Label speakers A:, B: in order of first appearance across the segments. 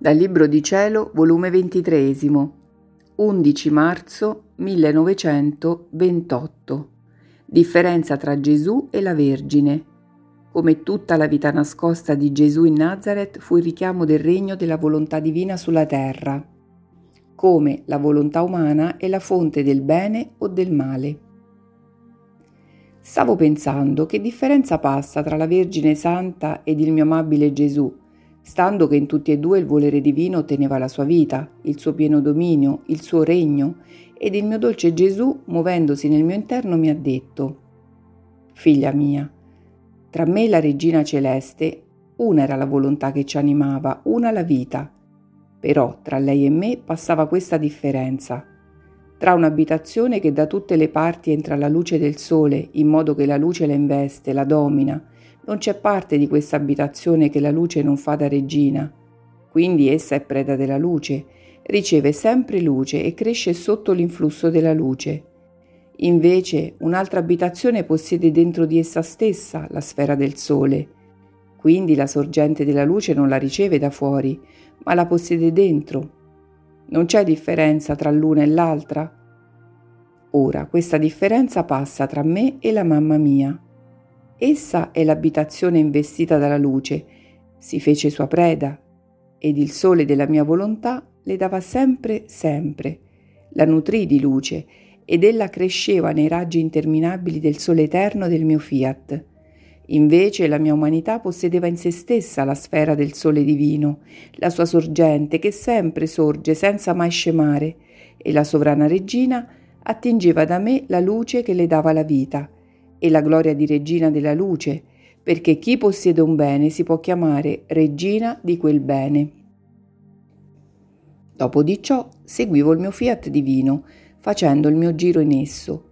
A: Dal Libro di Cielo, volume 23, 11 marzo 1928. Differenza tra Gesù e la Vergine. Come tutta la vita nascosta di Gesù in Nazareth fu il richiamo del regno della volontà divina sulla terra. Come la volontà umana è la fonte del bene o del male. Stavo pensando che differenza passa tra la Vergine Santa ed il mio amabile Gesù stando che in tutti e due il volere divino teneva la sua vita, il suo pieno dominio, il suo regno, ed il mio dolce Gesù, muovendosi nel mio interno, mi ha detto, Figlia mia, tra me e la Regina Celeste una era la volontà che ci animava, una la vita, però tra lei e me passava questa differenza. Tra un'abitazione che da tutte le parti entra la luce del sole, in modo che la luce la investe, la domina, non c'è parte di questa abitazione che la luce non fa da regina. Quindi essa è preda della luce, riceve sempre luce e cresce sotto l'influsso della luce. Invece un'altra abitazione possiede dentro di essa stessa la sfera del sole. Quindi la sorgente della luce non la riceve da fuori, ma la possiede dentro. Non c'è differenza tra l'una e l'altra? Ora questa differenza passa tra me e la mamma mia. Essa è l'abitazione investita dalla luce, si fece sua preda, ed il sole della mia volontà le dava sempre, sempre. La nutrì di luce, ed ella cresceva nei raggi interminabili del sole eterno del mio fiat. Invece la mia umanità possedeva in se stessa la sfera del sole divino, la sua sorgente che sempre sorge senza mai scemare, e la sovrana regina attingeva da me la luce che le dava la vita e la gloria di regina della luce, perché chi possiede un bene si può chiamare regina di quel bene. Dopo di ciò seguivo il mio fiat divino, facendo il mio giro in esso,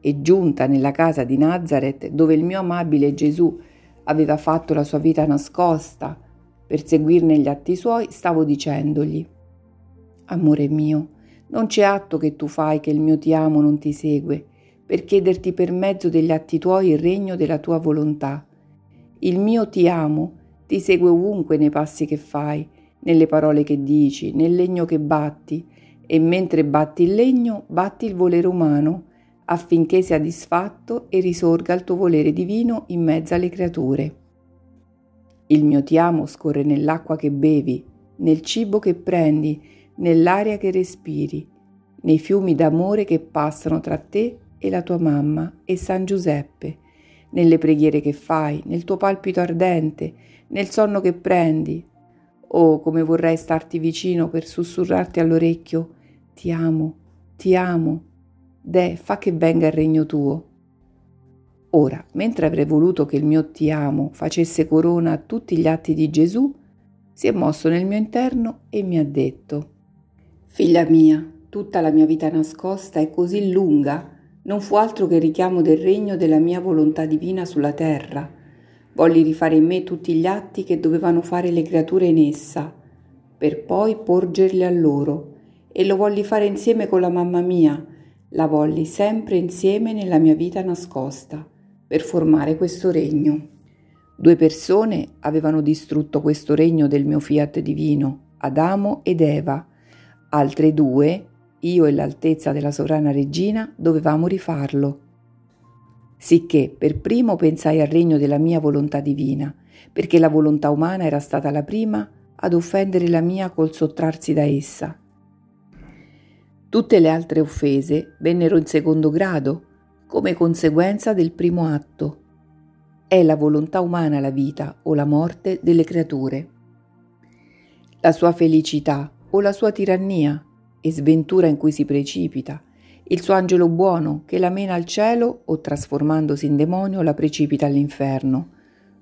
A: e giunta nella casa di Nazareth, dove il mio amabile Gesù aveva fatto la sua vita nascosta, per seguirne gli atti suoi, stavo dicendogli, Amore mio, non c'è atto che tu fai che il mio ti amo non ti segue, per chiederti per mezzo degli atti tuoi il regno della tua volontà. Il mio ti amo ti segue ovunque nei passi che fai, nelle parole che dici, nel legno che batti, e mentre batti il legno, batti il volere umano, affinché sia disfatto e risorga il tuo volere divino in mezzo alle creature. Il mio ti amo scorre nell'acqua che bevi, nel cibo che prendi, nell'aria che respiri, nei fiumi d'amore che passano tra te e la tua mamma e San Giuseppe, nelle preghiere che fai, nel tuo palpito ardente, nel sonno che prendi. Oh, come vorrei starti vicino per sussurrarti all'orecchio, ti amo, ti amo, deh, fa che venga il regno tuo. Ora, mentre avrei voluto che il mio ti amo facesse corona a tutti gli atti di Gesù, si è mosso nel mio interno e mi ha detto, Figlia mia, tutta la mia vita nascosta è così lunga non fu altro che il richiamo del regno della mia volontà divina sulla terra. Volli rifare in me tutti gli atti che dovevano fare le creature in essa, per poi porgerli a loro, e lo volli fare insieme con la mamma mia, la volli sempre insieme nella mia vita nascosta, per formare questo regno. Due persone avevano distrutto questo regno del mio fiat divino, Adamo ed Eva. Altre due io e l'altezza della sovrana regina dovevamo rifarlo. Sicché per primo pensai al regno della mia volontà divina, perché la volontà umana era stata la prima ad offendere la mia col sottrarsi da essa. Tutte le altre offese vennero in secondo grado, come conseguenza del primo atto. È la volontà umana la vita o la morte delle creature. La sua felicità o la sua tirannia e sventura in cui si precipita, il suo angelo buono che la mena al cielo o trasformandosi in demonio la precipita all'inferno.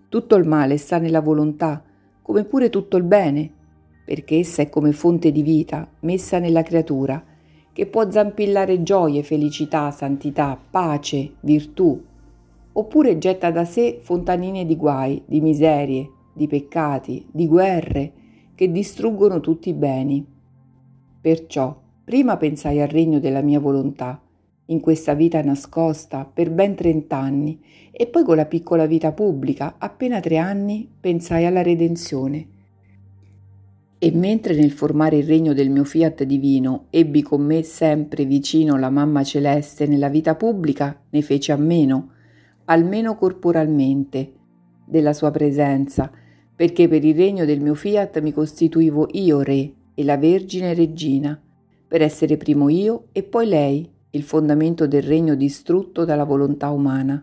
A: Tutto il male sta nella volontà, come pure tutto il bene, perché essa è come fonte di vita messa nella creatura, che può zampillare gioie, felicità, santità, pace, virtù, oppure getta da sé fontanine di guai, di miserie, di peccati, di guerre, che distruggono tutti i beni. Perciò prima pensai al regno della mia volontà, in questa vita nascosta per ben trent'anni, e poi con la piccola vita pubblica, appena tre anni, pensai alla redenzione. E mentre nel formare il regno del mio fiat divino ebbi con me sempre vicino la mamma celeste nella vita pubblica, ne fece a meno, almeno corporalmente, della sua presenza, perché per il regno del mio fiat mi costituivo io re e la Vergine regina, per essere primo io e poi lei, il fondamento del regno distrutto dalla volontà umana.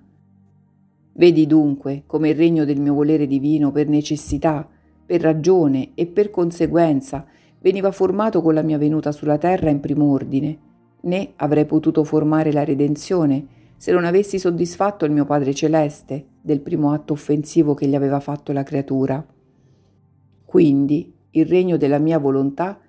A: Vedi dunque come il regno del mio volere divino per necessità, per ragione e per conseguenza veniva formato con la mia venuta sulla terra in primo ordine, né avrei potuto formare la redenzione se non avessi soddisfatto il mio Padre Celeste del primo atto offensivo che gli aveva fatto la creatura. Quindi il regno della mia volontà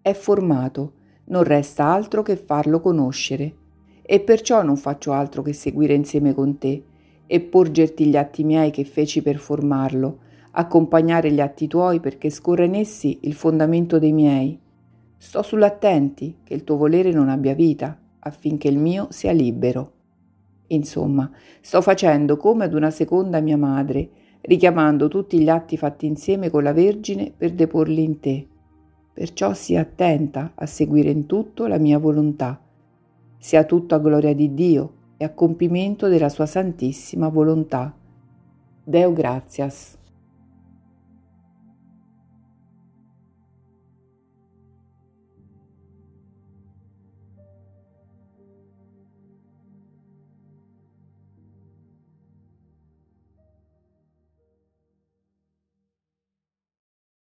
A: è formato, non resta altro che farlo conoscere, e perciò non faccio altro che seguire insieme con te e porgerti gli atti miei che feci per formarlo, accompagnare gli atti tuoi perché scorra in essi il fondamento dei miei. Sto sull'attenti che il tuo volere non abbia vita, affinché il mio sia libero. Insomma, sto facendo come ad una seconda mia madre, richiamando tutti gli atti fatti insieme con la Vergine per deporli in te. Perciò sii attenta a seguire in tutto la mia volontà. Sia tutto a gloria di Dio e a compimento della sua santissima volontà. Deo gratias.